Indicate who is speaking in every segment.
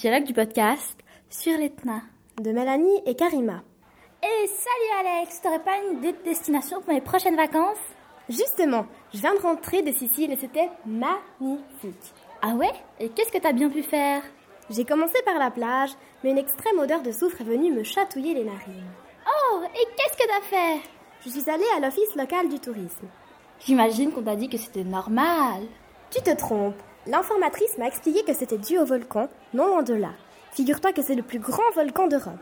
Speaker 1: dialogue du podcast sur l'Etna.
Speaker 2: De Mélanie et Karima.
Speaker 1: Et salut Alex, t'aurais pas une idée de destination pour mes prochaines vacances?
Speaker 2: Justement, je viens de rentrer de Sicile et c'était magnifique.
Speaker 1: Ah ouais? Et qu'est-ce que t'as bien pu faire?
Speaker 2: J'ai commencé par la plage, mais une extrême odeur de soufre est venue me chatouiller les narines.
Speaker 1: Oh, et qu'est-ce que t'as fait?
Speaker 2: Je suis allée à l'office local du tourisme.
Speaker 1: J'imagine qu'on t'a dit que c'était normal.
Speaker 2: Tu te trompes. L'informatrice m'a expliqué que c'était dû au volcan, non loin de là. Figure-toi que c'est le plus grand volcan d'Europe.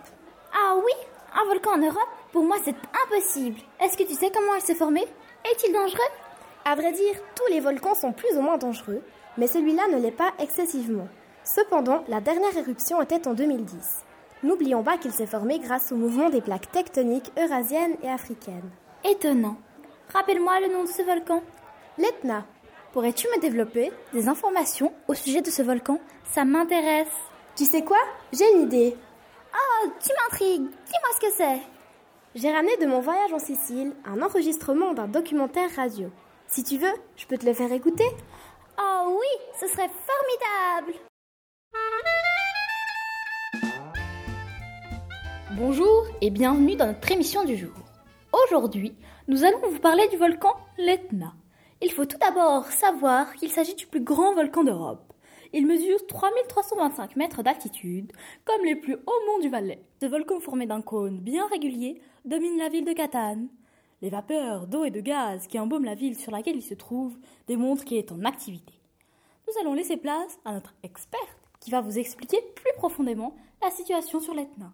Speaker 1: Ah oui Un volcan en Europe Pour moi, c'est impossible. Est-ce que tu sais comment il s'est formé Est-il dangereux?
Speaker 2: À vrai dire, tous les volcans sont plus ou moins dangereux, mais celui-là ne l'est pas excessivement. Cependant, la dernière éruption était en 2010. N'oublions pas qu'il s'est formé grâce au mouvement des plaques tectoniques eurasiennes et africaines.
Speaker 1: Étonnant. Rappelle-moi le nom de ce volcan.
Speaker 2: L'Etna.
Speaker 1: Pourrais-tu me développer des informations au sujet de ce volcan? Ça m'intéresse.
Speaker 2: Tu sais quoi? J'ai une idée.
Speaker 1: Oh, tu m'intrigues. Dis-moi ce que c'est.
Speaker 2: J'ai ramené de mon voyage en Sicile un enregistrement d'un documentaire radio. Si tu veux, je peux te le faire écouter.
Speaker 1: Oh oui, ce serait formidable. Bonjour et bienvenue dans notre émission du jour. Aujourd'hui, nous allons vous parler du volcan l'Etna. Il faut tout d'abord savoir qu'il s'agit du plus grand volcan d'Europe. Il mesure 3325 mètres d'altitude, comme les plus hauts monts du Valais. Ce volcan formé d'un cône bien régulier domine la ville de Catane. Les vapeurs d'eau et de gaz qui embaument la ville sur laquelle il se trouve démontrent qu'il est en activité. Nous allons laisser place à notre experte qui va vous expliquer plus profondément la situation sur l'Etna.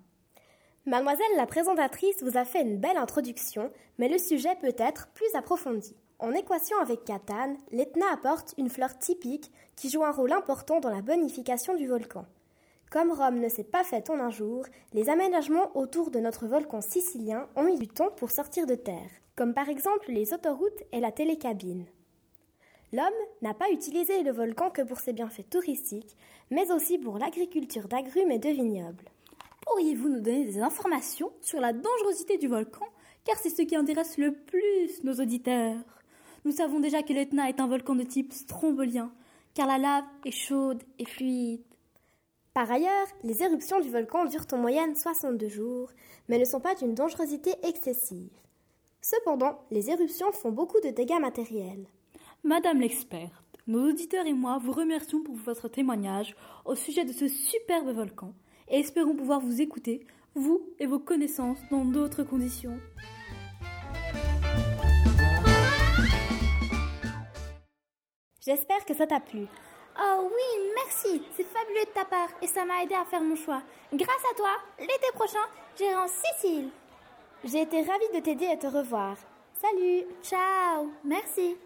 Speaker 2: Mademoiselle la présentatrice vous a fait une belle introduction, mais le sujet peut être plus approfondi. En équation avec Catane, l'Etna apporte une fleur typique qui joue un rôle important dans la bonification du volcan. Comme Rome ne s'est pas faite en un jour, les aménagements autour de notre volcan sicilien ont mis du temps pour sortir de terre, comme par exemple les autoroutes et la télécabine. L'homme n'a pas utilisé le volcan que pour ses bienfaits touristiques, mais aussi pour l'agriculture d'agrumes et de vignobles.
Speaker 1: Pourriez-vous nous donner des informations sur la dangerosité du volcan Car c'est ce qui intéresse le plus nos auditeurs. Nous savons déjà que l'Etna est un volcan de type strombolien, car la lave est chaude et fluide.
Speaker 2: Par ailleurs, les éruptions du volcan durent en moyenne 62 jours, mais ne sont pas d'une dangerosité excessive. Cependant, les éruptions font beaucoup de dégâts matériels.
Speaker 1: Madame l'experte, nos auditeurs et moi vous remercions pour votre témoignage au sujet de ce superbe volcan et espérons pouvoir vous écouter, vous et vos connaissances, dans d'autres conditions.
Speaker 2: J'espère que ça t'a plu.
Speaker 1: Oh oui, merci, c'est fabuleux de ta part et ça m'a aidé à faire mon choix. Grâce à toi, l'été prochain, j'irai en Sicile.
Speaker 2: J'ai été ravie de t'aider à te revoir. Salut
Speaker 1: Ciao Merci